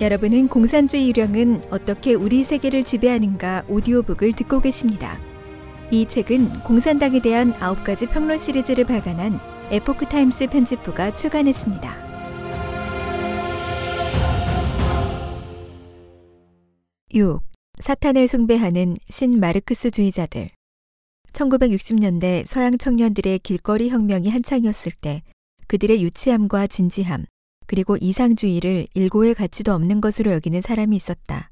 여러분은 공산주의 유령은 어떻게 우리 세계를 지배하는가 오디오북을 듣고 계십니다. 이 책은 공산당에 대한 9가지 평론 시리즈를 발간한 에포크 타임스 편집부가 출간했습니다. 6. 사탄을 숭배하는 신마르크스주의자들 1960년대 서양 청년들의 길거리 혁명이 한창이었을 때 그들의 유치함과 진지함, 그리고 이상주의를 일고의 가치도 없는 것으로 여기는 사람이 있었다.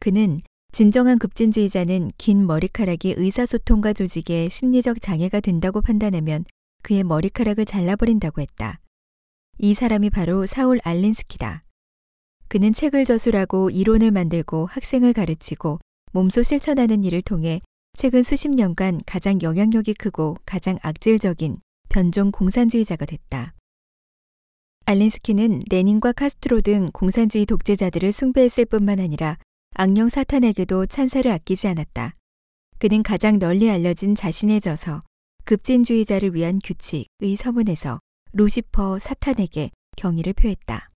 그는 진정한 급진주의자는 긴 머리카락이 의사소통과 조직에 심리적 장애가 된다고 판단하면 그의 머리카락을 잘라버린다고 했다. 이 사람이 바로 사울 알린스키다. 그는 책을 저술하고 이론을 만들고 학생을 가르치고 몸소 실천하는 일을 통해 최근 수십 년간 가장 영향력이 크고 가장 악질적인 변종 공산주의자가 됐다. 알린스키는 레닌과 카스트로 등 공산주의 독재자들을 숭배했을 뿐만 아니라 악령 사탄에게도 찬사를 아끼지 않았다. 그는 가장 널리 알려진 자신의 저서 급진주의자를 위한 규칙의 서문에서 루시퍼 사탄에게 경의를 표했다.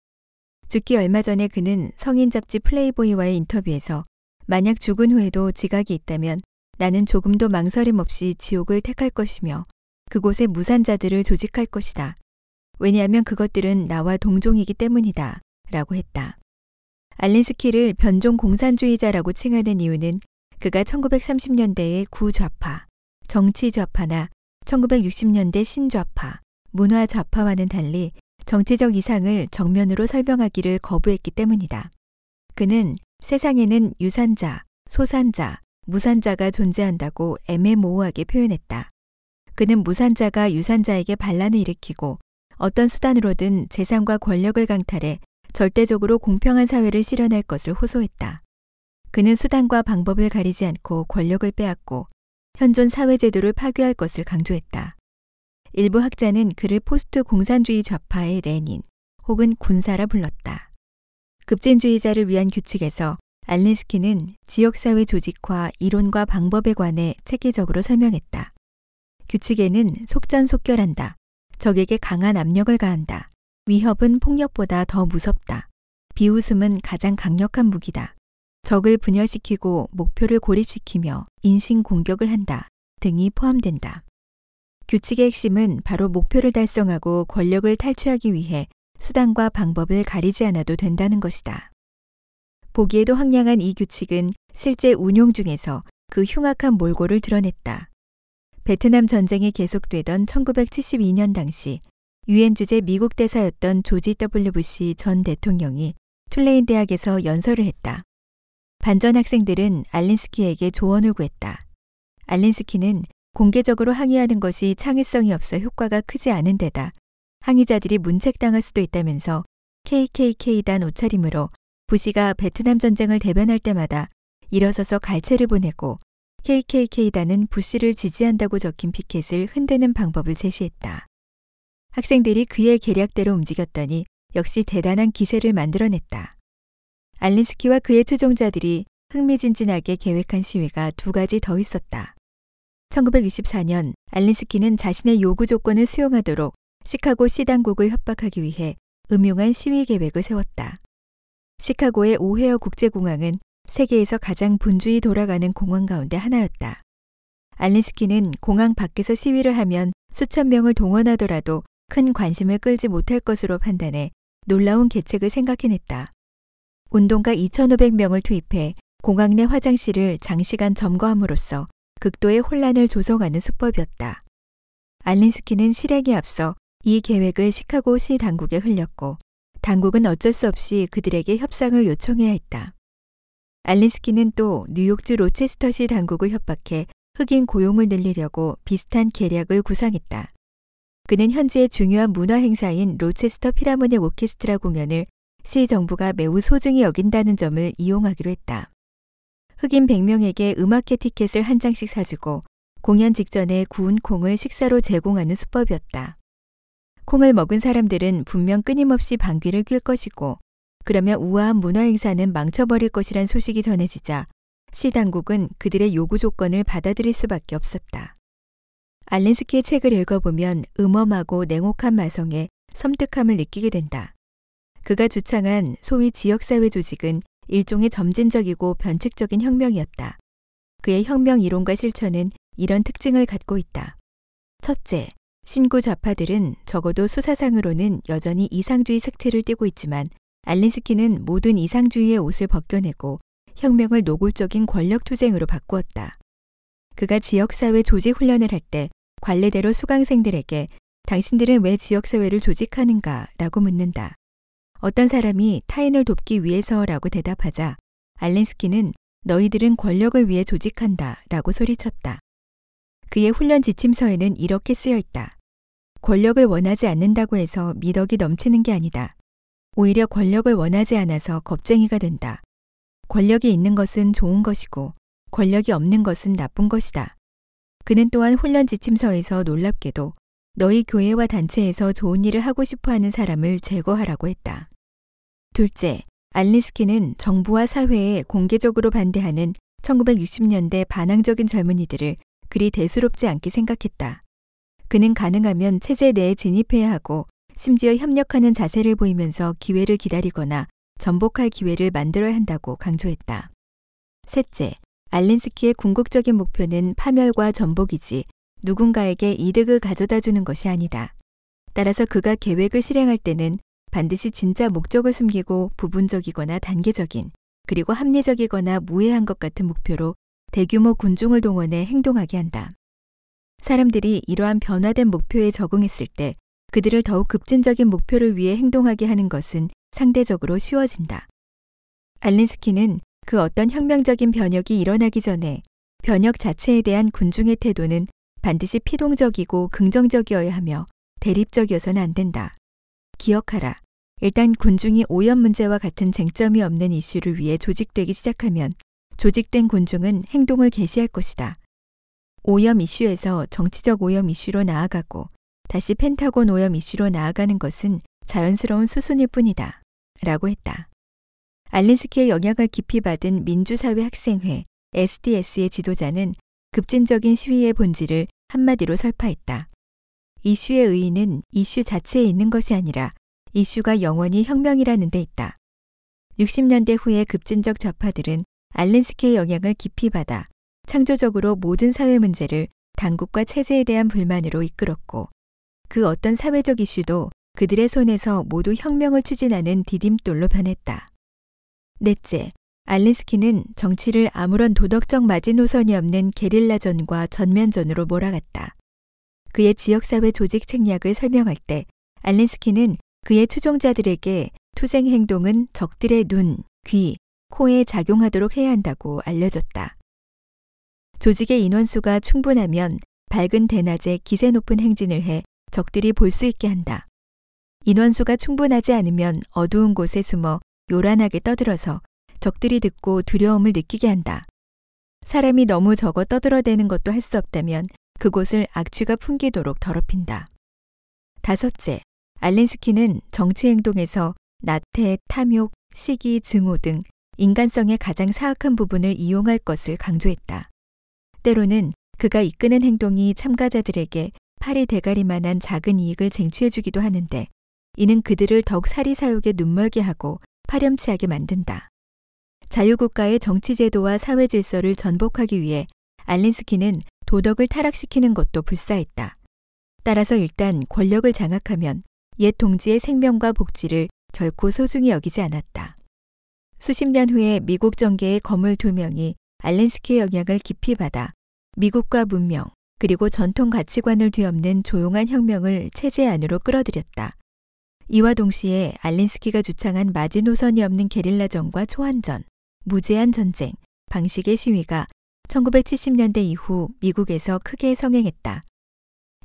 죽기 얼마 전에 그는 성인 잡지 플레이보이와의 인터뷰에서 만약 죽은 후에도 지각이 있다면 나는 조금도 망설임 없이 지옥을 택할 것이며 그곳에 무산자들을 조직할 것이다. 왜냐하면 그것들은 나와 동종이기 때문이다. 라고 했다. 알린스키를 변종 공산주의자라고 칭하는 이유는 그가 1930년대의 구좌파, 정치 좌파나 1960년대 신좌파, 문화 좌파와는 달리 정치적 이상을 정면으로 설명하기를 거부했기 때문이다. 그는 세상에는 유산자, 소산자, 무산자가 존재한다고 애매모호하게 표현했다. 그는 무산자가 유산자에게 반란을 일으키고 어떤 수단으로든 재산과 권력을 강탈해 절대적으로 공평한 사회를 실현할 것을 호소했다. 그는 수단과 방법을 가리지 않고 권력을 빼앗고 현존 사회제도를 파괴할 것을 강조했다. 일부 학자는 그를 포스트 공산주의 좌파의 레닌 혹은 군사라 불렀다. 급진주의자를 위한 규칙에서 알린스키는 지역사회 조직화 이론과 방법에 관해 체계적으로 설명했다. 규칙에는 속전속결한다. 적에게 강한 압력을 가한다. 위협은 폭력보다 더 무섭다. 비웃음은 가장 강력한 무기다. 적을 분열시키고 목표를 고립시키며 인신 공격을 한다. 등이 포함된다. 규칙의 핵심은 바로 목표를 달성하고 권력을 탈취하기 위해 수단과 방법을 가리지 않아도 된다는 것이다. 보기에도 황량한 이 규칙은 실제 운용 중에서 그 흉악한 몰골을 드러냈다. 베트남 전쟁이 계속되던 1972년 당시 유엔 주재 미국 대사였던 조지 W. 부시 전 대통령이 툴레인 대학에서 연설을 했다. 반전 학생들은 알린스키에게 조언을 구했다. 알린스키는 공개적으로 항의하는 것이 창의성이 없어 효과가 크지 않은 데다 항의자들이 문책당할 수도 있다면서 KKK단 옷차림으로 부시가 베트남 전쟁을 대변할 때마다 일어서서 갈채를 보내고 KKK단은 부시를 지지한다고 적힌 피켓을 흔드는 방법을 제시했다. 학생들이 그의 계략대로 움직였더니 역시 대단한 기세를 만들어냈다. 알린스키와 그의 추종자들이 흥미진진하게 계획한 시위가 두 가지 더 있었다. 1964년 알린스키는 자신의 요구 조건을 수용하도록 시카고 시 당국을 협박하기 위해 음흉한 시위 계획을 세웠다. 시카고의 오헤어 국제공항은 세계에서 가장 분주히 돌아가는 공항 가운데 하나였다. 알린스키는 공항 밖에서 시위를 하면 수천 명을 동원하더라도 큰 관심을 끌지 못할 것으로 판단해 놀라운 계책을 생각해냈다. 운동가 2,500명을 투입해 공항 내 화장실을 장시간 점거함으로써 극도의 혼란을 조성하는 수법이었다. 알린스키는 실행에 앞서 이 계획을 시카고 시 당국에 흘렸고 당국은 어쩔 수 없이 그들에게 협상을 요청해야 했다. 알린스키는 또 뉴욕주 로체스터시 당국을 협박해 흑인 고용을 늘리려고 비슷한 계략을 구상했다. 그는 현지의 중요한 문화 행사인 로체스터 피라모닉 오케스트라 공연을 시 정부가 매우 소중히 여긴다는 점을 이용하기로 했다. 흑인 100명에게 음악회 티켓을 한 장씩 사주고 공연 직전에 구운 콩을 식사로 제공하는 수법이었다. 콩을 먹은 사람들은 분명 끊임없이 방귀를 낄 것이고 그러면 우아한 문화 행사는 망쳐버릴 것이란 소식이 전해지자 시 당국은 그들의 요구 조건을 받아들일 수밖에 없었다. 알렌스키의 책을 읽어보면 음험하고 냉혹한 마성에 섬뜩함을 느끼게 된다. 그가 주창한 소위 지역사회 조직은 일종의 점진적이고 변칙적인 혁명이었다. 그의 혁명 이론과 실천은 이런 특징을 갖고 있다. 첫째, 신구 좌파들은 적어도 수사상으로는 여전히 이상주의 색채를 띠고 있지만 알린스키는 모든 이상주의의 옷을 벗겨내고 혁명을 노골적인 권력 투쟁으로 바꾸었다. 그가 지역사회 조직 훈련을 할 때 관례대로 수강생들에게 당신들은 왜 지역사회를 조직하는가 라고 묻는다. 어떤 사람이 타인을 돕기 위해서라고 대답하자 알렌스키는 너희들은 권력을 위해 조직한다 라고 소리쳤다. 그의 훈련 지침서에는 이렇게 쓰여 있다. 권력을 원하지 않는다고 해서 미덕이 넘치는 게 아니다. 오히려 권력을 원하지 않아서 겁쟁이가 된다. 권력이 있는 것은 좋은 것이고 권력이 없는 것은 나쁜 것이다. 그는 또한 훈련 지침서에서 놀랍게도 너희 교회와 단체에서 좋은 일을 하고 싶어 하는 사람을 제거하라고 했다. 둘째, 알리스키는 정부와 사회에 공개적으로 반대하는 1960년대 반항적인 젊은이들을 그리 대수롭지 않게 생각했다. 그는 가능하면 체제 내에 진입해야 하고 심지어 협력하는 자세를 보이면서 기회를 기다리거나 전복할 기회를 만들어야 한다고 강조했다. 셋째, 알렌스키의 궁극적인 목표는 파멸과 전복이지 누군가에게 이득을 가져다 주는 것이 아니다. 따라서 그가 계획을 실행할 때는 반드시 진짜 목적을 숨기고 부분적이거나 단계적인 그리고 합리적이거나 무해한 것 같은 목표로 대규모 군중을 동원해 행동하게 한다. 사람들이 이러한 변화된 목표에 적응했을 때 그들을 더욱 급진적인 목표를 위해 행동하게 하는 것은 상대적으로 쉬워진다. 알린스키는 그 어떤 혁명적인 변혁이 일어나기 전에 변혁 자체에 대한 군중의 태도는 반드시 피동적이고 긍정적이어야 하며 대립적이어서는 안 된다. 기억하라. 일단 군중이 오염 문제와 같은 쟁점이 없는 이슈를 위해 조직되기 시작하면 조직된 군중은 행동을 개시할 것이다. 오염 이슈에서 정치적 오염 이슈로 나아가고 다시 펜타곤 오염 이슈로 나아가는 것은 자연스러운 수순일 뿐이다. 라고 했다. 알린스키의 영향을 깊이 받은 민주사회 학생회 SDS의 지도자는 급진적인 시위의 본질을 한마디로 설파했다. 이슈의 의의는 이슈 자체에 있는 것이 아니라 이슈가 영원히 혁명이라는 데 있다. 60년대 후의 급진적 좌파들은 알렌스키의 영향을 깊이 받아 창조적으로 모든 사회 문제를 당국과 체제에 대한 불만으로 이끌었고 그 어떤 사회적 이슈도 그들의 손에서 모두 혁명을 추진하는 디딤돌로 변했다. 넷째, 알린스키는 정치를 아무런 도덕적 마지노선이 없는 게릴라전과 전면전으로 몰아갔다. 그의 지역사회 조직 책략을 설명할 때 알린스키는 그의 추종자들에게 투쟁 행동은 적들의 눈, 귀, 코에 작용하도록 해야 한다고 알려줬다. 조직의 인원수가 충분하면 밝은 대낮에 기세 높은 행진을 해 적들이 볼 수 있게 한다. 인원수가 충분하지 않으면 어두운 곳에 숨어 요란하게 떠들어서 적들이 듣고 두려움을 느끼게 한다. 사람이 너무 적어 떠들어대는 것도 할 수 없다면 그곳을 악취가 풍기도록 더럽힌다. 다섯째, 알렌스키는 정치 행동에서 나태, 탐욕, 시기, 증오 등 인간성의 가장 사악한 부분을 이용할 것을 강조했다. 때로는 그가 이끄는 행동이 참가자들에게 팔이 대가리만한 작은 이익을 쟁취해주기도 하는데 이는 그들을 더욱 사리사욕에 눈멀게 하고 파렴치하게 만든다. 자유국가의 정치제도와 사회 질서를 전복하기 위해 알린스키는 도덕을 타락시키는 것도 불사했다. 따라서 일단 권력을 장악하면 옛 동지의 생명과 복지를 결코 소중히 여기지 않았다. 수십 년 후에 미국 정계의 거물 두 명이 알렌스키의 영향을 깊이 받아 미국과 문명 그리고 전통 가치관을 뒤엎는 조용한 혁명을 체제 안으로 끌어들였다. 이와 동시에 알렌스키가 주창한 마지노선이 없는 게릴라전과 초안전, 무제한 전쟁, 방식의 시위가 1970년대 이후 미국에서 크게 성행했다.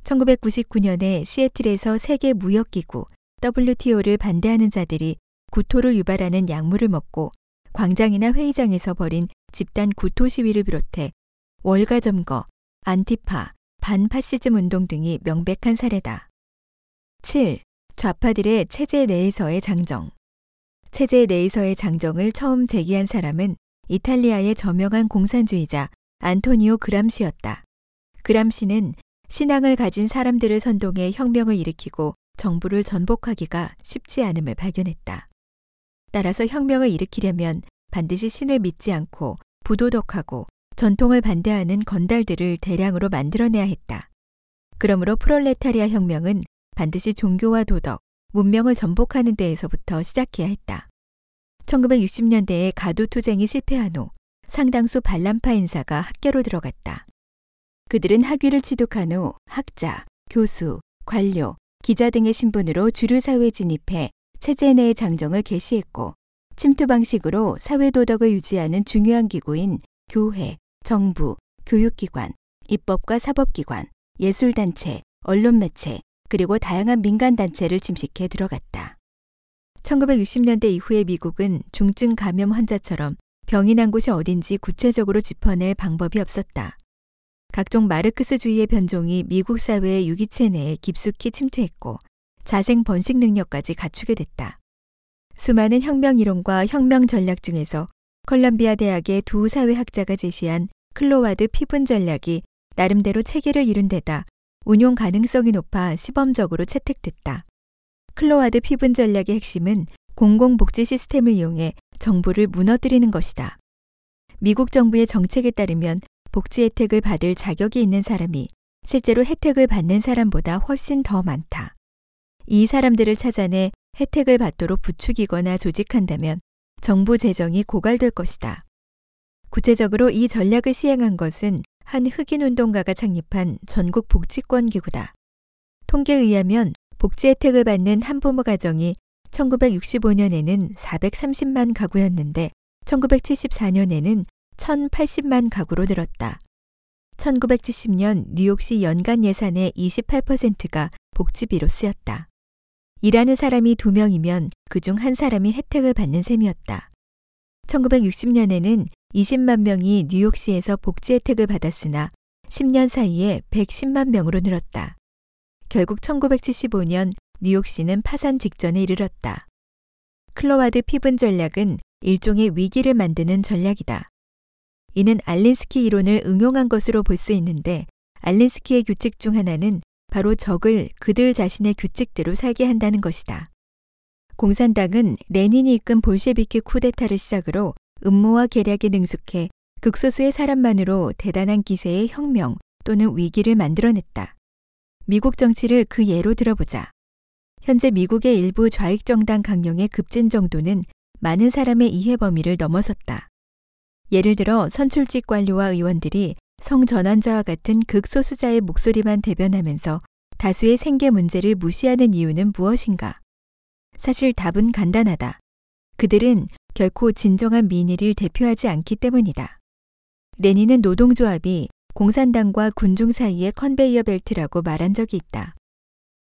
1999년에 시애틀에서 세계 무역기구 WTO를 반대하는 자들이 구토를 유발하는 약물을 먹고 광장이나 회의장에서 벌인 집단 구토 시위를 비롯해 월가 점거, 안티파, 반파시즘 운동 등이 명백한 사례다. 7. 좌파들의 체제 내에서의 장정. 체제 내에서의 장정을 처음 제기한 사람은 이탈리아의 저명한 공산주의자 안토니오 그람시였다. 그람시는 신앙을 가진 사람들을 선동해 혁명을 일으키고 정부를 전복하기가 쉽지 않음을 발견했다. 따라서 혁명을 일으키려면 반드시 신을 믿지 않고 부도덕하고 전통을 반대하는 건달들을 대량으로 만들어내야 했다. 그러므로 프롤레타리아 혁명은 반드시 종교와 도덕, 문명을 전복하는 데에서부터 시작해야 했다. 1960년대에 가두 투쟁이 실패한 후 상당수 반란파 인사가 학교로 들어갔다. 그들은 학위를 취득한 후 학자, 교수, 관료, 기자 등의 신분으로 주류 사회에 진입해 체제 내의 장정을 개시했고 침투 방식으로 사회 도덕을 유지하는 중요한 기구인 교회, 정부, 교육기관, 입법과 사법기관, 예술단체, 언론매체, 그리고 다양한 민간단체를 침식해 들어갔다. 1960년대 이후에 미국은 중증 감염 환자처럼 병이 난 곳이 어딘지 구체적으로 짚어낼 방법이 없었다. 각종 마르크스주의의 변종이 미국 사회의 유기체 내에 깊숙이 침투했고 자생 번식 능력까지 갖추게 됐다. 수많은 혁명 이론과 혁명 전략 중에서 컬럼비아 대학의 두 사회학자가 제시한 클로와드 피븐 전략이 나름대로 체계를 이룬 데다 운용 가능성이 높아 시범적으로 채택됐다. 클로와드 피븐 전략의 핵심은 공공복지 시스템을 이용해 정부를 무너뜨리는 것이다. 미국 정부의 정책에 따르면 복지 혜택을 받을 자격이 있는 사람이 실제로 혜택을 받는 사람보다 훨씬 더 많다. 이 사람들을 찾아내 혜택을 받도록 부추기거나 조직한다면 정부 재정이 고갈될 것이다. 구체적으로 이 전략을 시행한 것은 한 흑인 운동가가 창립한 전국 복지권 기구다. 통계에 의하면 복지 혜택을 받는 한부모 가정이 1965년에는 430만 가구였는데 1974년에는 1080만 가구로 늘었다. 1970년 뉴욕시 연간 예산의 28%가 복지비로 쓰였다. 일하는 사람이 두 명이면 그중 한 사람이 혜택을 받는 셈이었다. 1960년에는 20만 명이 뉴욕시에서 복지 혜택을 받았으나 10년 사이에 110만 명으로 늘었다. 결국 1975년 뉴욕시는 파산 직전에 이르렀다. 클로와드 피븐 전략은 일종의 위기를 만드는 전략이다. 이는 알린스키 이론을 응용한 것으로 볼 수 있는데 알린스키의 규칙 중 하나는 바로 적을 그들 자신의 규칙대로 살게 한다는 것이다. 공산당은 레닌이 이끈 볼셰비키 쿠데타를 시작으로 음모와 계략에 능숙해 극소수의 사람만으로 대단한 기세의 혁명 또는 위기를 만들어냈다. 미국 정치를 그 예로 들어보자. 현재 미국의 일부 좌익 정당 강령의 급진 정도는 많은 사람의 이해 범위를 넘어섰다. 예를 들어 선출직 관료와 의원들이 성전환자와 같은 극소수자의 목소리만 대변하면서 다수의 생계 문제를 무시하는 이유는 무엇인가? 사실 답은 간단하다. 그들은 결코 진정한 민의를 대표하지 않기 때문이다. 레닌은 노동조합이 공산당과 군중 사이의 컨베이어 벨트라고 말한 적이 있다.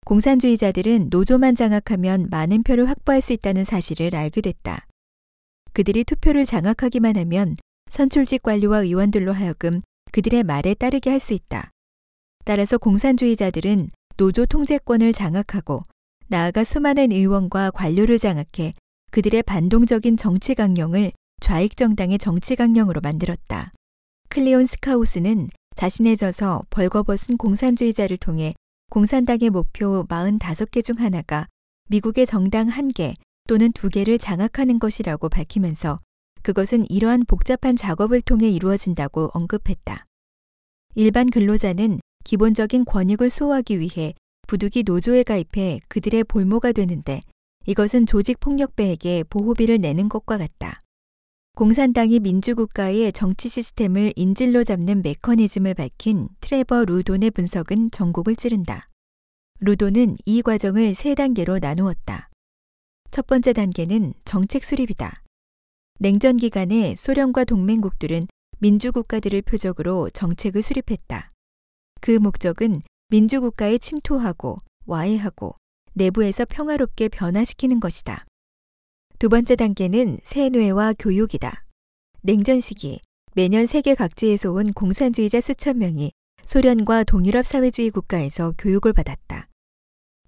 공산주의자들은 노조만 장악하면 많은 표를 확보할 수 있다는 사실을 알게 됐다. 그들이 투표를 장악하기만 하면 선출직 관료와 의원들로 하여금 그들의 말에 따르게 할 수 있다. 따라서 공산주의자들은 노조 통제권을 장악하고 나아가 수많은 의원과 관료를 장악해 그들의 반동적인 정치 강령을 좌익 정당의 정치 강령으로 만들었다. 클리온 스카우스는 자신의 져서 벌거벗은 공산주의자를 통해 공산당의 목표 45개 중 하나가 미국의 정당 한개 또는 두 개를 장악하는 것이라고 밝히면서 그것은 이러한 복잡한 작업을 통해 이루어진다고 언급했다. 일반 근로자는 기본적인 권익을 수호하기 위해 부득이 노조에 가입해 그들의 볼모가 되는데 이것은 조직 폭력배에게 보호비를 내는 것과 같다. 공산당이 민주국가의 정치 시스템을 인질로 잡는 메커니즘을 밝힌 트레버 루돈의 분석은 전곡을 찌른다. 루돈은 이 과정을 세 단계로 나누었다. 첫 번째 단계는 정책 수립이다. 냉전 기간에 소련과 동맹국들은 민주국가들을 표적으로 정책을 수립했다. 그 목적은 민주국가에 침투하고 와해하고 내부에서 평화롭게 변화시키는 것이다. 두 번째 단계는 세뇌와 교육이다. 냉전 시기 매년 세계 각지에서 온 공산주의자 수천 명이 소련과 동유럽 사회주의 국가에서 교육을 받았다.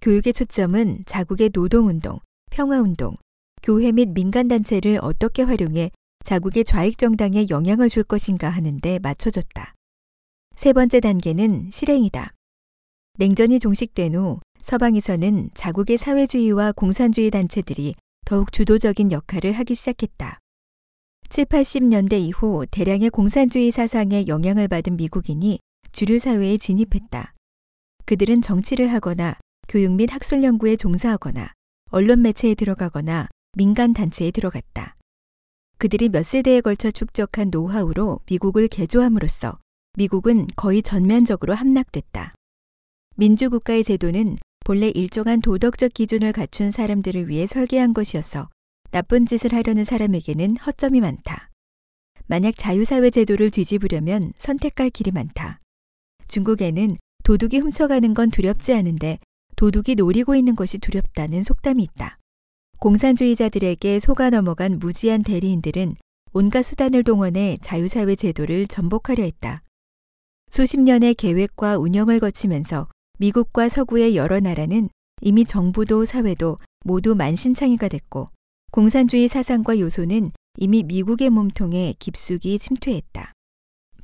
교육의 초점은 자국의 노동운동, 평화운동, 교회 및 민간단체를 어떻게 활용해 자국의 좌익 정당에 영향을 줄 것인가 하는데 맞춰졌다. 세 번째 단계는 실행이다. 냉전이 종식된 후 서방에서는 자국의 사회주의와 공산주의 단체들이 더욱 주도적인 역할을 하기 시작했다. 7, 80년대 이후 대량의 공산주의 사상에 영향을 받은 미국인이 주류 사회에 진입했다. 그들은 정치를 하거나 교육 및 학술 연구에 종사하거나 언론 매체에 들어가거나 민간 단체에 들어갔다. 그들이 몇 세대에 걸쳐 축적한 노하우로 미국을 개조함으로써 미국은 거의 전면적으로 함락됐다. 민주국가의 제도는 본래 일정한 도덕적 기준을 갖춘 사람들을 위해 설계한 것이어서 나쁜 짓을 하려는 사람에게는 허점이 많다. 만약 자유사회 제도를 뒤집으려면 선택할 길이 많다. 중국에는 도둑이 훔쳐가는 건 두렵지 않은데 도둑이 노리고 있는 것이 두렵다는 속담이 있다. 공산주의자들에게 속아 넘어간 무지한 대리인들은 온갖 수단을 동원해 자유사회 제도를 전복하려 했다. 수십 년의 계획과 운영을 거치면서 미국과 서구의 여러 나라는 이미 정부도 사회도 모두 만신창이가 됐고 공산주의 사상과 요소는 이미 미국의 몸통에 깊숙이 침투했다.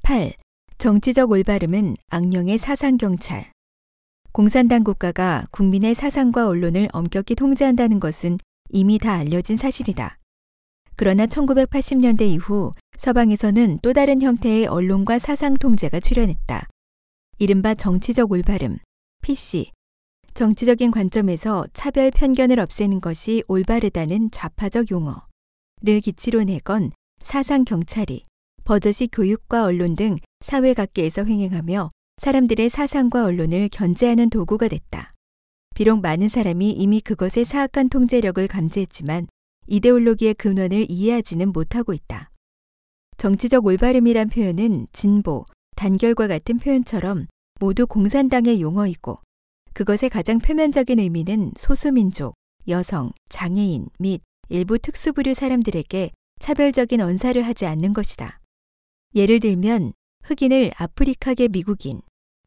8. 정치적 올바름은 악령의 사상 경찰. 공산당 국가가 국민의 사상과 언론을 엄격히 통제한다는 것은 이미 다 알려진 사실이다. 그러나 1980년대 이후 서방에서는 또 다른 형태의 언론과 사상 통제가 출현했다. 이른바 정치적 올바름, PC. 정치적인 관점에서 차별 편견을 없애는 것이 올바르다는 좌파적 용어를 기치로 내건 사상 경찰이 버젓이 교육과 언론 등 사회 각계에서 횡행하며 사람들의 사상과 언론을 견제하는 도구가 됐다. 비록 많은 사람이 이미 그것의 사악한 통제력을 감지했지만 이데올로기의 근원을 이해하지는 못하고 있다. 정치적 올바름이란 표현은 진보, 단결과 같은 표현처럼 모두 공산당의 용어이고 그것의 가장 표면적인 의미는 소수민족, 여성, 장애인 및 일부 특수부류 사람들에게 차별적인 언사를 하지 않는 것이다. 예를 들면 흑인을 아프리카계 미국인,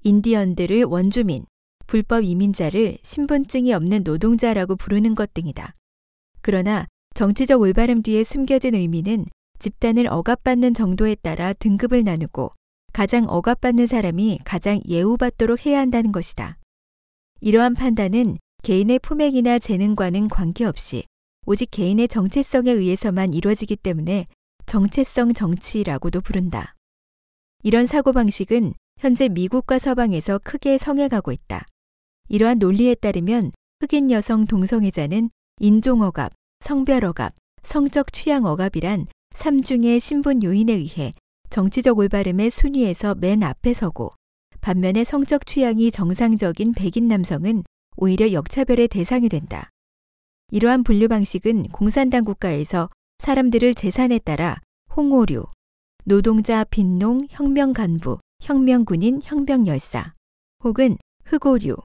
인디언들을 원주민, 불법 이민자를 신분증이 없는 노동자라고 부르는 것 등이다. 그러나 정치적 올바름 뒤에 숨겨진 의미는 집단을 억압받는 정도에 따라 등급을 나누고 가장 억압받는 사람이 가장 예우받도록 해야 한다는 것이다. 이러한 판단은 개인의 품행이나 재능과는 관계없이 오직 개인의 정체성에 의해서만 이루어지기 때문에 정체성 정치라고도 부른다. 이런 사고방식은 현재 미국과 서방에서 크게 성행하고 있다. 이러한 논리에 따르면 흑인 여성 동성애자는 인종억압, 성별억압, 성적 취향 억압이란 3중의 신분 요인에 의해 정치적 올바름의 순위에서 맨 앞에 서고 반면에 성적 취향이 정상적인 백인 남성은 오히려 역차별의 대상이 된다. 이러한 분류 방식은 공산당 국가에서 사람들을 재산에 따라 홍오류, 노동자, 빈농, 혁명 간부, 혁명 군인, 혁명 열사, 혹은 흑오류,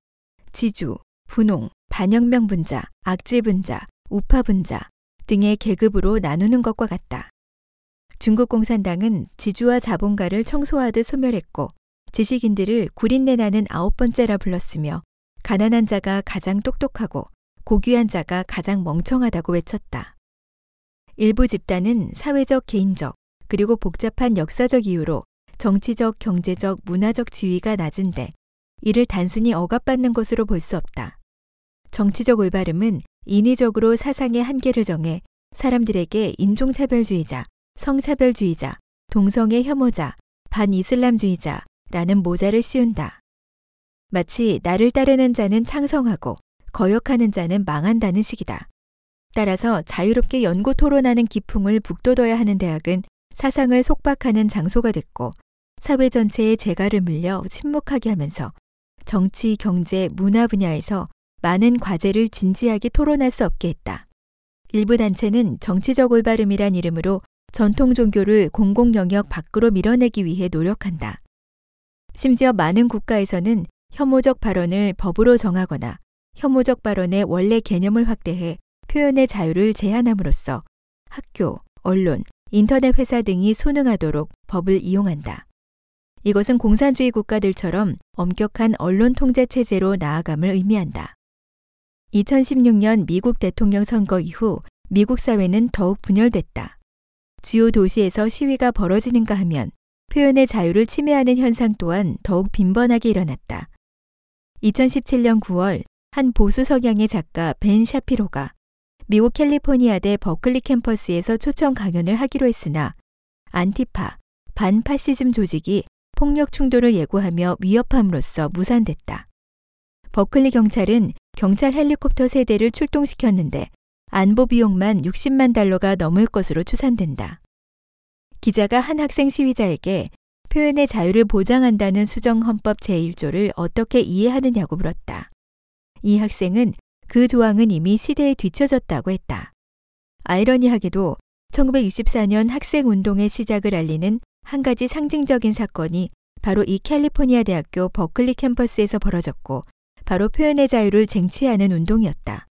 지주, 분홍, 반혁명 분자, 악질 분자, 우파 분자 등의 계급으로 나누는 것과 같다. 중국 공산당은 지주와 자본가를 청소하듯 소멸했고 지식인들을 구린내 나는 아홉 번째라 불렀으며 가난한 자가 가장 똑똑하고 고귀한 자가 가장 멍청하다고 외쳤다. 일부 집단은 사회적, 개인적, 그리고 복잡한 역사적 이유로 정치적, 경제적, 문화적 지위가 낮은데 이를 단순히 억압받는 것으로 볼 수 없다. 정치적 올바름은 인위적으로 사상의 한계를 정해 사람들에게 인종차별주의자, 성차별주의자, 동성애 혐오자, 반이슬람주의자라는 모자를 씌운다. 마치 나를 따르는 자는 창성하고 거역하는 자는 망한다는 식이다. 따라서 자유롭게 연구 토론하는 기풍을 북돋워야 하는 대학은 사상을 속박하는 장소가 됐고 사회 전체에 재갈을 물려 침묵하게 하면서 정치, 경제, 문화 분야에서 많은 과제를 진지하게 토론할 수 없게 했다. 일부 단체는 정치적 올바름이란 이름으로 전통 종교를 공공 영역 밖으로 밀어내기 위해 노력한다. 심지어 많은 국가에서는 혐오적 발언을 법으로 정하거나 혐오적 발언의 원래 개념을 확대해 표현의 자유를 제한함으로써 학교, 언론, 인터넷 회사 등이 순응하도록 법을 이용한다. 이것은 공산주의 국가들처럼 엄격한 언론 통제 체제로 나아감을 의미한다. 2016년 미국 대통령 선거 이후 미국 사회는 더욱 분열됐다. 주요 도시에서 시위가 벌어지는가 하면 표현의 자유를 침해하는 현상 또한 더욱 빈번하게 일어났다. 2017년 9월 한 보수 성향의 작가 벤 샤피로가 미국 캘리포니아대 버클리 캠퍼스에서 초청 강연을 하기로 했으나 안티파, 반파시즘 조직이 폭력 충돌을 예고하며 위협함으로써 무산됐다. 버클리 경찰은 경찰 헬리콥터 세대를 출동시켰는데 안보 비용만 60만 달러가 넘을 것으로 추산된다. 기자가 한 학생 시위자에게 표현의 자유를 보장한다는 수정 헌법 제1조를 어떻게 이해하느냐고 물었다. 이 학생은 그 조항은 이미 시대에 뒤처졌다고 했다. 아이러니하게도 1964년 학생 운동의 시작을 알리는 한 가지 상징적인 사건이 바로 이 캘리포니아 대학교 버클리 캠퍼스에서 벌어졌고 바로 표현의 자유를 쟁취하는 운동이었다.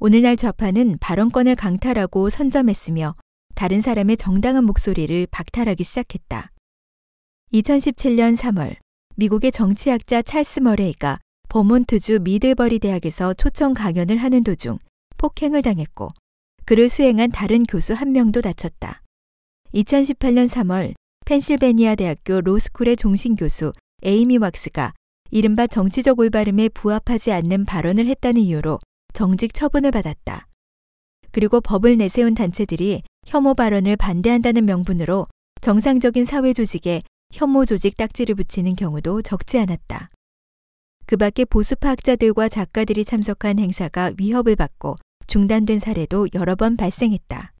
오늘날 좌파는 발언권을 강탈하고 선점했으며 다른 사람의 정당한 목소리를 박탈하기 시작했다. 2017년 3월 미국의 정치학자 찰스 머레이가 버몬트주 미들버리 대학에서 초청 강연을 하는 도중 폭행을 당했고 그를 수행한 다른 교수 한 명도 다쳤다. 2018년 3월 펜실베니아 대학교 로스쿨의 종신 교수 에이미 왁스가 이른바 정치적 올바름에 부합하지 않는 발언을 했다는 이유로 정직 처분을 받았다. 그리고 법을 내세운 단체들이 혐오 발언을 반대한다는 명분으로 정상적인 사회 조직에 혐오 조직 딱지를 붙이는 경우도 적지 않았다. 그 밖에 보수파 학자들과 작가들이 참석한 행사가 위협을 받고 중단된 사례도 여러 번 발생했다.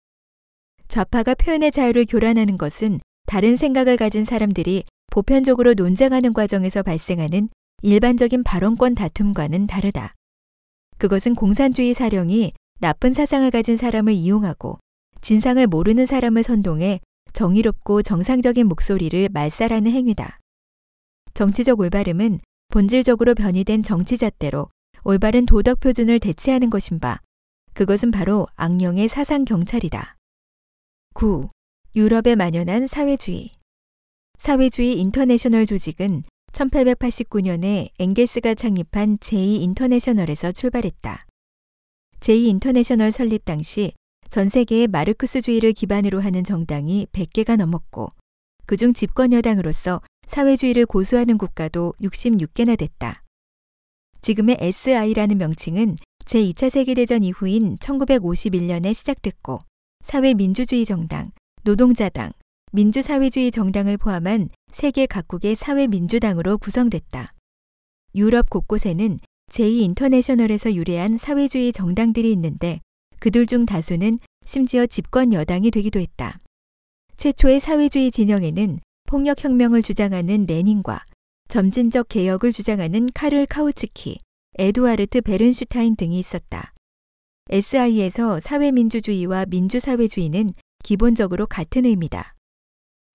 좌파가 표현의 자유를 교란하는 것은 다른 생각을 가진 사람들이 보편적으로 논쟁하는 과정에서 발생하는 일반적인 발언권 다툼과는 다르다. 그것은 공산주의 사령이 나쁜 사상을 가진 사람을 이용하고 진상을 모르는 사람을 선동해 정의롭고 정상적인 목소리를 말살하는 행위다. 정치적 올바름은 본질적으로 변이된 정치 잣대로 올바른 도덕 표준을 대체하는 것인 바 그것은 바로 악령의 사상 경찰이다. 9. 유럽에 만연한 사회주의. 사회주의 인터내셔널 조직은 1889년에 엥겔스가 창립한 제2인터내셔널에서 출발했다. 제2인터내셔널 설립 당시 전 세계의 마르크스주의를 기반으로 하는 정당이 100개가 넘었고 그중 집권 여당으로서 사회주의를 고수하는 국가도 66개나 됐다. 지금의 SI라는 명칭은 제2차 세계대전 이후인 1951년에 시작됐고 사회민주주의 정당, 노동자당, 민주사회주의 정당을 포함한 세계 각국의 사회민주당으로 구성됐다. 유럽 곳곳에는 제2인터내셔널에서 유래한 사회주의 정당들이 있는데 그들 중 다수는 심지어 집권 여당이 되기도 했다. 최초의 사회주의 진영에는 폭력혁명을 주장하는 레닌과 점진적 개혁을 주장하는 카를 카우츠키, 에두아르트 베른슈타인 등이 있었다. SI에서 사회민주주의와 민주사회주의는 기본적으로 같은 의미다.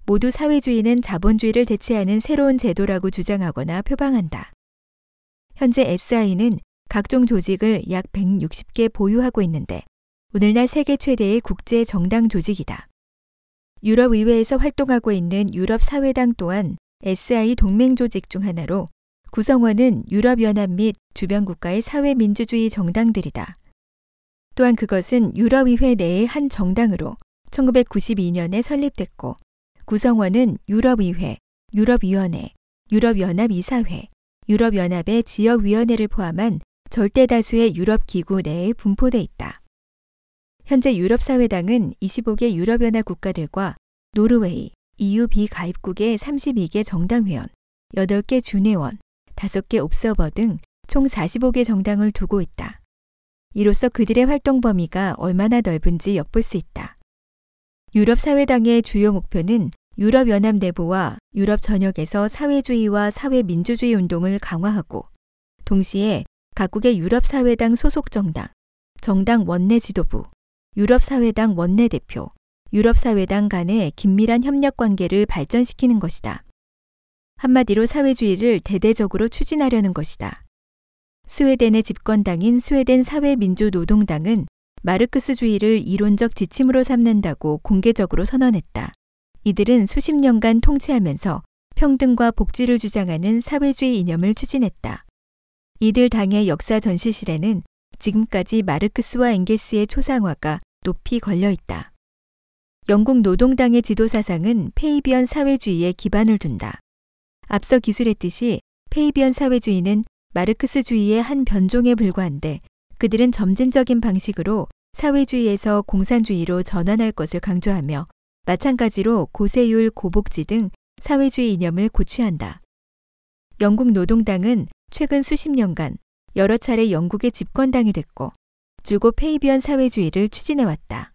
모두 사회주의는 자본주의를 대체하는 새로운 제도라고 주장하거나 표방한다. 현재 SI는 각종 조직을 약 160개 보유하고 있는데 오늘날 세계 최대의 국제 정당 조직이다. 유럽 의회에서 활동하고 있는 유럽 사회당 또한 SI 동맹 조직 중 하나로 구성원은 유럽연합 및 주변 국가의 사회민주주의 정당들이다. 또한 그것은 유럽의회 내의 한 정당으로 1992년에 설립됐고 구성원은 유럽의회, 유럽위원회, 유럽연합이사회, 유럽연합의 지역위원회를 포함한 절대 다수의 유럽 기구 내에 분포돼 있다. 현재 유럽사회당은 25개 유럽연합 국가들과 노르웨이, EU 비가입국의 32개 정당회원, 8개 준회원, 5개 옵서버 등 총 45개 정당을 두고 있다. 이로써 그들의 활동 범위가 얼마나 넓은지 엿볼 수 있다. 유럽사회당의 주요 목표는 유럽연합 내부와 유럽 전역에서 사회주의와 사회민주주의 운동을 강화하고 동시에 각국의 유럽사회당 소속 정당, 정당 원내 지도부, 유럽사회당 원내 대표, 유럽사회당 간의 긴밀한 협력 관계를 발전시키는 것이다. 한마디로 사회주의를 대대적으로 추진하려는 것이다. 스웨덴의 집권당인 스웨덴 사회민주노동당은 마르크스주의를 이론적 지침으로 삼는다고 공개적으로 선언했다. 이들은 수십 년간 통치하면서 평등과 복지를 주장하는 사회주의 이념을 추진했다. 이들 당의 역사 전시실에는 지금까지 마르크스와 엥겔스의 초상화가 높이 걸려 있다. 영국 노동당의 지도 사상은 페이비언 사회주의에 기반을 둔다. 앞서 기술했듯이 페이비언 사회주의는 마르크스주의의 한 변종에 불과한데 그들은 점진적인 방식으로 사회주의에서 공산주의로 전환할 것을 강조하며 마찬가지로 고세율, 고복지 등 사회주의 이념을 고취한다. 영국 노동당은 최근 수십 년간 여러 차례 영국의 집권당이 됐고 주고 페이비언 사회주의를 추진해왔다.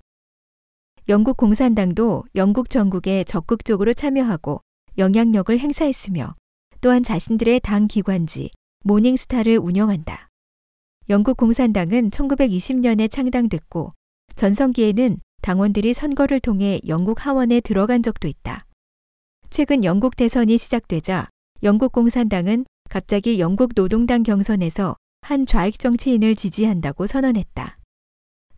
영국 공산당도 영국 전국에 적극적으로 참여하고 영향력을 행사했으며 또한 자신들의 당 기관지 모닝스타를 운영한다. 영국 공산당은 1920년에 창당됐고 전성기에는 당원들이 선거를 통해 영국 하원에 들어간 적도 있다. 최근 영국 대선이 시작되자 영국 공산당은 갑자기 영국 노동당 경선에서 한 좌익 정치인을 지지한다고 선언했다.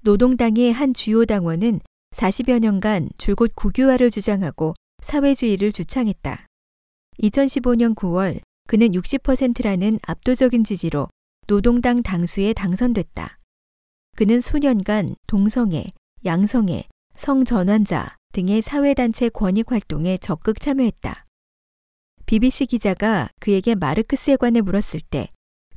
노동당의 한 주요 당원은 40여 년간 줄곧 국유화를 주장하고 사회주의를 주창했다. 2015년 9월 그는 60%라는 압도적인 지지로 노동당 당수에 당선됐다. 그는 수년간 동성애, 양성애, 성전환자 등의 사회단체 권익 활동에 적극 참여했다. BBC 기자가 그에게 마르크스에 관해 물었을 때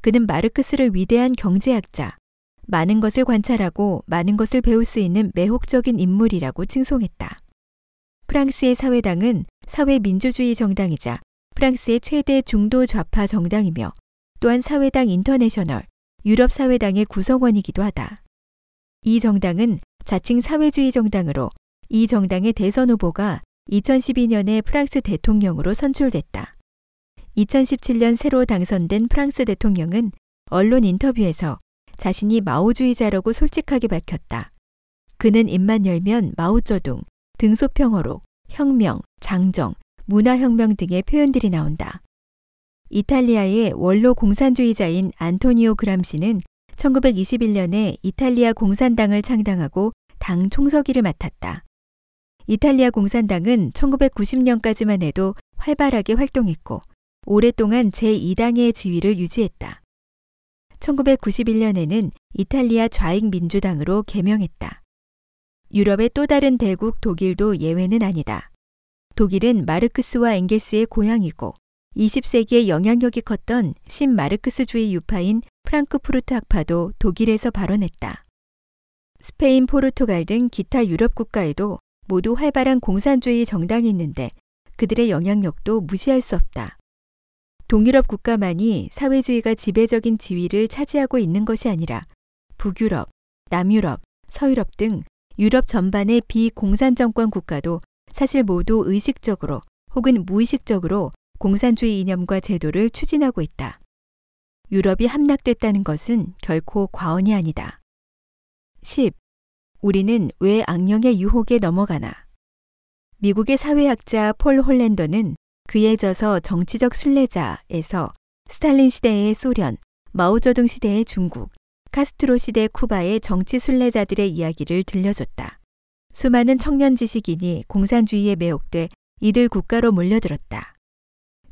그는 마르크스를 위대한 경제학자, 많은 것을 관찰하고 많은 것을 배울 수 있는 매혹적인 인물이라고 칭송했다. 프랑스의 사회당은 사회민주주의 정당이자 프랑스의 최대 중도 좌파 정당이며 또한 사회당 인터내셔널, 유럽 사회당의 구성원이기도 하다. 이 정당은 자칭 사회주의 정당으로 이 정당의 대선 후보가 2012년에 프랑스 대통령으로 선출됐다. 2017년 새로 당선된 프랑스 대통령은 언론 인터뷰에서 자신이 마오주의자라고 솔직하게 밝혔다. 그는 입만 열면 마오쩌둥, 등소평어록, 혁명, 장정, 문화혁명 등의 표현들이 나온다. 이탈리아의 원로 공산주의자인 안토니오 그람시는 1921년에 이탈리아 공산당을 창당하고 당 총서기를 맡았다. 이탈리아 공산당은 1990년까지만 해도 활발하게 활동했고 오랫동안 제2당의 지위를 유지했다. 1991년에는 이탈리아 좌익 민주당으로 개명했다. 유럽의 또 다른 대국 독일도 예외는 아니다. 독일은 마르크스와 엥게스의 고향이고 20세기에 영향력이 컸던 신마르크스주의 유파인 프랑크푸르트 학파도 독일에서 발원했다. 스페인, 포르투갈 등 기타 유럽 국가에도 모두 활발한 공산주의 정당이 있는데 그들의 영향력도 무시할 수 없다. 동유럽 국가만이 사회주의가 지배적인 지위를 차지하고 있는 것이 아니라 북유럽, 남유럽, 서유럽 등 유럽 전반의 비공산 정권 국가도 사실 모두 의식적으로 혹은 무의식적으로 공산주의 이념과 제도를 추진하고 있다. 유럽이 함락됐다는 것은 결코 과언이 아니다. 10. 우리는 왜 악령의 유혹에 넘어가나? 미국의 사회학자 폴 홀랜더는 그에 져서 정치적 순례자에서 스탈린 시대의 소련, 마오쩌둥 시대의 중국, 카스트로 시대 쿠바의 정치 순례자들의 이야기를 들려줬다. 수많은 청년 지식인이 공산주의에 매혹돼 이들 국가로 몰려들었다.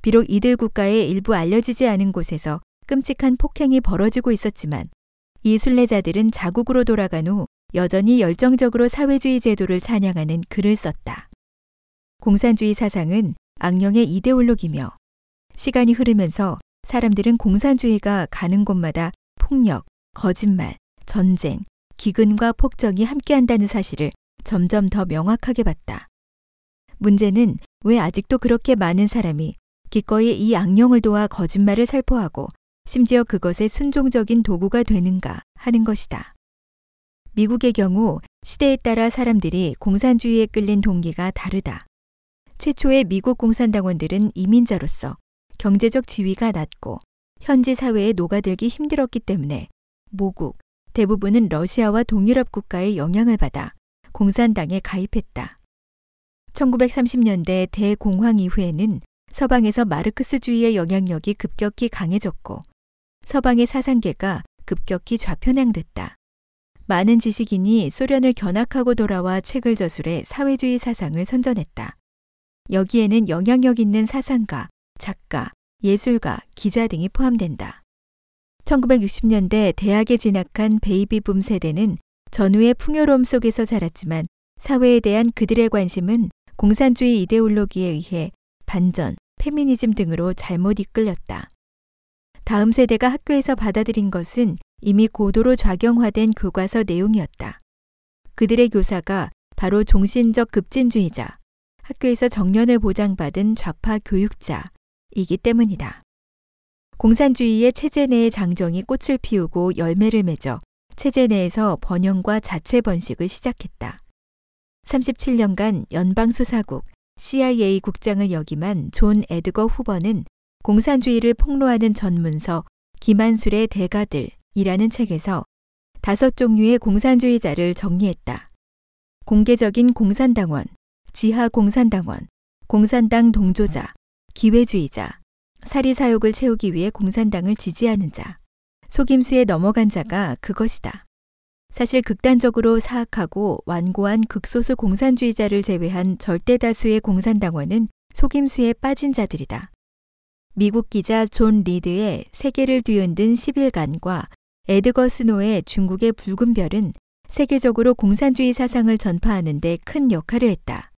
비록 이들 국가의 일부 알려지지 않은 곳에서 끔찍한 폭행이 벌어지고 있었지만 이 순례자들은 자국으로 돌아간 후 여전히 열정적으로 사회주의 제도를 찬양하는 글을 썼다. 공산주의 사상은 악령의 이데올로기며 시간이 흐르면서 사람들은 공산주의가 가는 곳마다 폭력, 거짓말, 전쟁, 기근과 폭정이 함께한다는 사실을 점점 더 명확하게 봤다. 문제는 왜 아직도 그렇게 많은 사람이 기꺼이 이 악령을 도와 거짓말을 살포하고 심지어 그것의 순종적인 도구가 되는가 하는 것이다. 미국의 경우 시대에 따라 사람들이 공산주의에 끌린 동기가 다르다. 최초의 미국 공산당원들은 이민자로서 경제적 지위가 낮고 현지 사회에 녹아들기 힘들었기 때문에 모국, 대부분은 러시아와 동유럽 국가의 영향을 받아 공산당에 가입했다. 1930년대 대공황 이후에는 서방에서 마르크스주의의 영향력이 급격히 강해졌고 서방의 사상계가 급격히 좌편향됐다. 많은 지식인이 소련을 견학하고 돌아와 책을 저술해 사회주의 사상을 선전했다. 여기에는 영향력 있는 사상가, 작가, 예술가, 기자 등이 포함된다. 1960년대 대학에 진학한 베이비붐 세대는 전후의 풍요로움 속에서 자랐지만 사회에 대한 그들의 관심은 공산주의 이데올로기에 의해 반전, 페미니즘 등으로 잘못 이끌렸다. 다음 세대가 학교에서 받아들인 것은 이미 고도로 좌경화된 교과서 내용이었다. 그들의 교사가 바로 종신적 급진주의자, 학교에서 정년을 보장받은 좌파 교육자이기 때문이다. 공산주의의 체제 내의 장정이 꽃을 피우고 열매를 맺어 체제 내에서 번영과 자체 번식을 시작했다. 37년간 연방수사국 CIA 국장을 역임한 존 에드거 후버는 공산주의를 폭로하는 전문서 기만술의 대가들이라는 책에서 다섯 종류의 공산주의자를 정리했다. 공개적인 공산당원, 지하 공산당원, 공산당 동조자, 기회주의자, 사리사욕을 채우기 위해 공산당을 지지하는 자, 속임수에 넘어간 자가 그것이다. 사실 극단적으로 사악하고 완고한 극소수 공산주의자를 제외한 절대 다수의 공산당원은 속임수에 빠진 자들이다. 미국 기자 존 리드의 세계를 뒤흔든 10일간과 에드거 스노의 중국의 붉은 별은 세계적으로 공산주의 사상을 전파하는 데 큰 역할을 했다.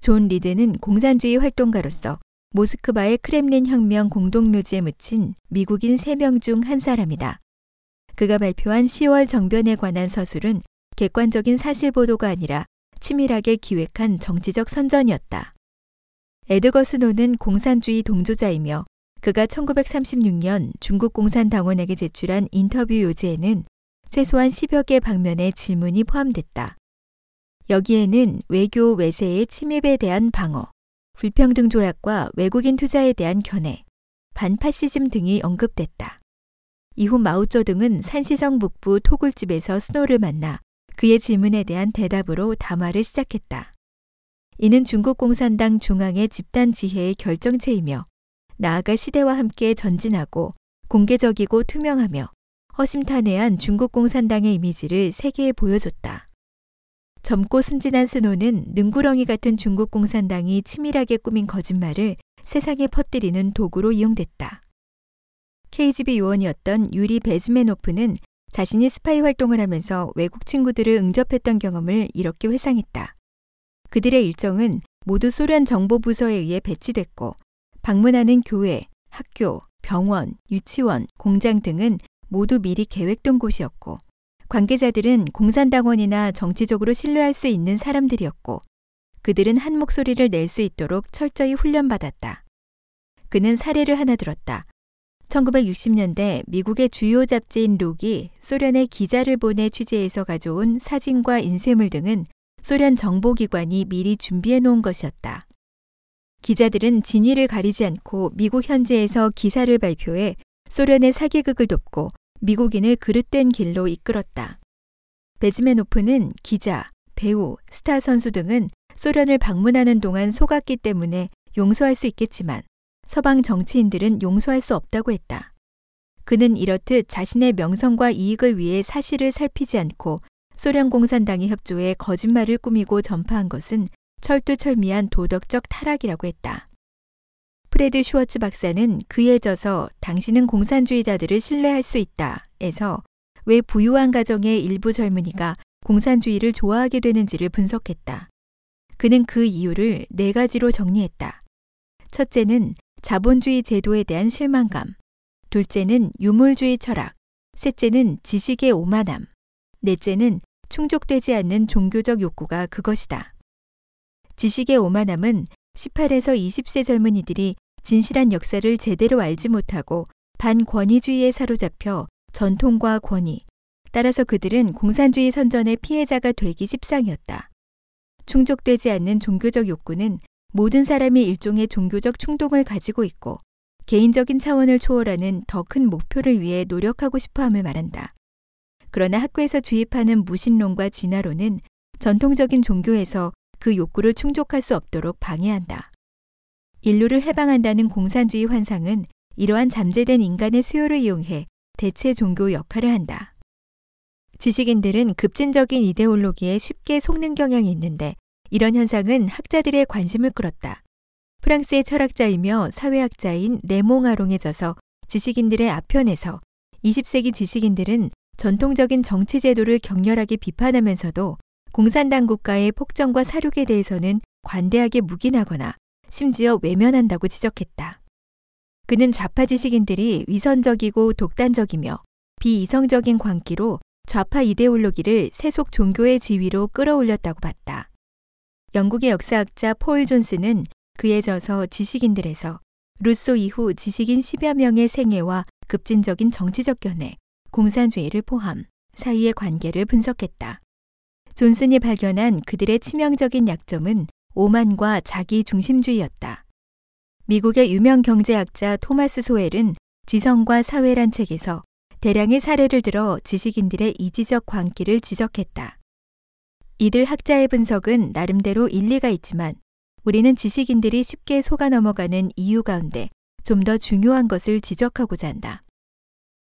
존 리드는 공산주의 활동가로서 모스크바의 크렘린 혁명 공동묘지에 묻힌 미국인 3명 중 한 사람이다. 그가 발표한 10월 정변에 관한 서술은 객관적인 사실 보도가 아니라 치밀하게 기획한 정치적 선전이었다. 에드거 스노는 공산주의 동조자이며 그가 1936년 중국 공산당원에게 제출한 인터뷰 요지에는 최소한 10여 개 방면의 질문이 포함됐다. 여기에는 외교 외세의 침입에 대한 방어, 불평등 조약과 외국인 투자에 대한 견해, 반파시즘 등이 언급됐다. 이후 마오쩌둥은 산시성 북부 토굴집에서 스노를 만나 그의 질문에 대한 대답으로 담화를 시작했다. 이는 중국 공산당 중앙의 집단 지혜의 결정체이며 나아가 시대와 함께 전진하고 공개적이고 투명하며 허심탄회한 중국 공산당의 이미지를 세계에 보여줬다. 젊고 순진한 스노는 능구렁이 같은 중국 공산당이 치밀하게 꾸민 거짓말을 세상에 퍼뜨리는 도구로 이용됐다. KGB 요원이었던 유리 베즈메노프는 자신이 스파이 활동을 하면서 외국 친구들을 응접했던 경험을 이렇게 회상했다. 그들의 일정은 모두 소련 정보부서에 의해 배치됐고 방문하는 교회, 학교, 병원, 유치원, 공장 등은 모두 미리 계획된 곳이었고 관계자들은 공산당원이나 정치적으로 신뢰할 수 있는 사람들이었고 그들은 한 목소리를 낼 수 있도록 철저히 훈련받았다. 그는 사례를 하나 들었다. 1960년대 미국의 주요 잡지인 록이 소련의 기자를 보내 취재해서 가져온 사진과 인쇄물 등은 소련 정보기관이 미리 준비해 놓은 것이었다. 기자들은 진위를 가리지 않고 미국 현지에서 기사를 발표해 소련의 사기극을 돕고 미국인을 그릇된 길로 이끌었다. 베즈메노프는 기자, 배우, 스타 선수 등은 소련을 방문하는 동안 속았기 때문에 용서할 수 있겠지만 서방 정치인들은 용서할 수 없다고 했다. 그는 이렇듯 자신의 명성과 이익을 위해 사실을 살피지 않고 소련 공산당이 협조해 거짓말을 꾸미고 전파한 것은 철두철미한 도덕적 타락이라고 했다. 프레드 슈워츠 박사는 그의 저서 당신은 공산주의자들을 신뢰할 수 있다. 에서 왜 부유한 가정의 일부 젊은이가 공산주의를 좋아하게 되는지를 분석했다. 그는 그 이유를 네 가지로 정리했다. 첫째는 자본주의 제도에 대한 실망감, 둘째는 유물주의 철학, 셋째는 지식의 오만함, 넷째는 충족되지 않는 종교적 욕구가 그것이다. 지식의 오만함은 18에서 20세 젊은이들이 진실한 역사를 제대로 알지 못하고 반권위주의에 사로잡혀 전통과 권위, 따라서 그들은 공산주의 선전의 피해자가 되기 십상이었다. 충족되지 않는 종교적 욕구는 모든 사람이 일종의 종교적 충동을 가지고 있고 개인적인 차원을 초월하는 더 큰 목표를 위해 노력하고 싶어 함을 말한다. 그러나 학교에서 주입하는 무신론과 진화론은 전통적인 종교에서 그 욕구를 충족할 수 없도록 방해한다. 인류를 해방한다는 공산주의 환상은 이러한 잠재된 인간의 수요를 이용해 대체 종교 역할을 한다. 지식인들은 급진적인 이데올로기에 쉽게 속는 경향이 있는데 이런 현상은 학자들의 관심을 끌었다. 프랑스의 철학자이며 사회학자인 레몽 아롱에 져서 지식인들의 아편에서 20세기 지식인들은 전통적인 정치 제도를 격렬하게 비판하면서도 공산당 국가의 폭정과 사륙에 대해서는 관대하게 묵인하거나 심지어 외면한다고 지적했다. 그는 좌파 지식인들이 위선적이고 독단적이며 비이성적인 광기로 좌파 이데올로기를 세속 종교의 지위로 끌어올렸다고 봤다. 영국의 역사학자 폴 존스는 그에 져서 지식인들에서 루소 이후 지식인 10여 명의 생애와 급진적인 정치적 견해, 공산주의를 포함 사이의 관계를 분석했다. 존슨이 발견한 그들의 치명적인 약점은 오만과 자기 중심주의였다. 미국의 유명 경제학자 토마스 소엘은 지성과 사회란 책에서 대량의 사례를 들어 지식인들의 이지적 광기를 지적했다. 이들 학자의 분석은 나름대로 일리가 있지만 우리는 지식인들이 쉽게 속아 넘어가는 이유 가운데 좀 더 중요한 것을 지적하고자 한다.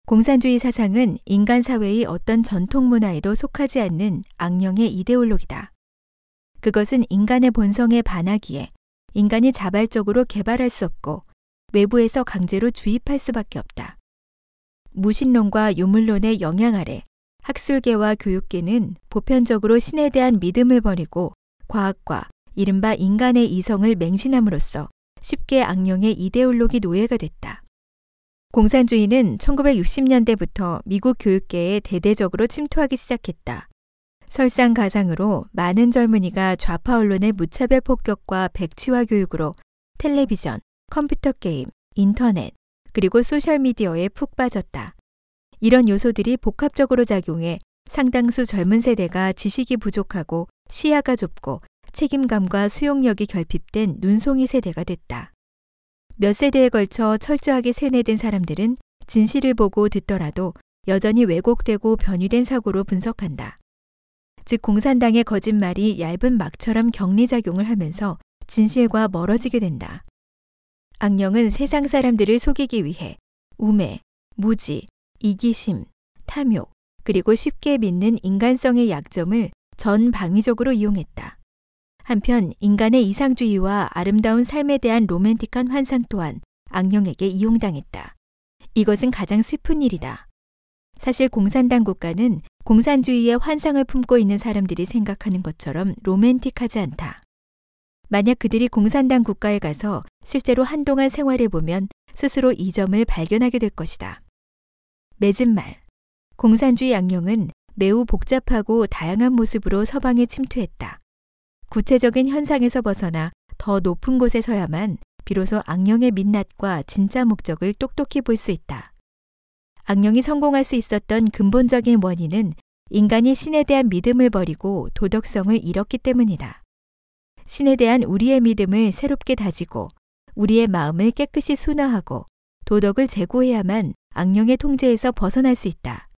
공산주의 사상은 인간 사회의 어떤 전통 문화에도 속하지 않는 악령의 이데올로기다. 그것은 인간의 본성에 반하기에 인간이 자발적으로 개발할 수 없고 외부에서 강제로 주입할 수밖에 없다. 무신론과 유물론의 영향 아래 학술계와 교육계는 보편적으로 신에 대한 믿음을 버리고 과학과 이른바 인간의 이성을 맹신함으로써 쉽게 악령의 이데올로기 노예가 됐다. 공산주의는 1960년대부터 미국 교육계에 대대적으로 침투하기 시작했다. 설상가상으로 많은 젊은이가 좌파 언론의 무차별 폭격과 백치화 교육으로 텔레비전, 컴퓨터 게임, 인터넷, 그리고 소셜미디어에 푹 빠졌다. 이런 요소들이 복합적으로 작용해 상당수 젊은 세대가 지식이 부족하고 시야가 좁고 책임감과 수용력이 결핍된 눈송이 세대가 됐다. 몇 세대에 걸쳐 철저하게 세뇌된 사람들은 진실을 보고 듣더라도 여전히 왜곡되고 변유된 사고로 분석한다. 즉, 공산당의 거짓말이 얇은 막처럼 격리작용을 하면서 진실과 멀어지게 된다. 악령은 세상 사람들을 속이기 위해 우매, 무지, 이기심, 탐욕, 그리고 쉽게 믿는 인간성의 약점을 전 방위적으로 이용했다. 한편 인간의 이상주의와 아름다운 삶에 대한 로맨틱한 환상 또한 악령에게 이용당했다. 이것은 가장 슬픈 일이다. 사실 공산당 국가는 공산주의의 환상을 품고 있는 사람들이 생각하는 것처럼 로맨틱하지 않다. 만약 그들이 공산당 국가에 가서 실제로 한동안 생활해 보면 스스로 이 점을 발견하게 될 것이다. 맺은 말. 공산주의 악령은 매우 복잡하고 다양한 모습으로 서방에 침투했다. 구체적인 현상에서 벗어나 더 높은 곳에 서야만 비로소 악령의 민낯과 진짜 목적을 똑똑히 볼 수 있다. 악령이 성공할 수 있었던 근본적인 원인은 인간이 신에 대한 믿음을 버리고 도덕성을 잃었기 때문이다. 신에 대한 우리의 믿음을 새롭게 다지고 우리의 마음을 깨끗이 순화하고 도덕을 제고해야만 악령의 통제에서 벗어날 수 있다.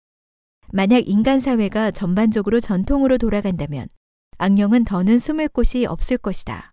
만약 인간 사회가 전반적으로 전통으로 돌아간다면 악령은 더는 숨을 곳이 없을 것이다.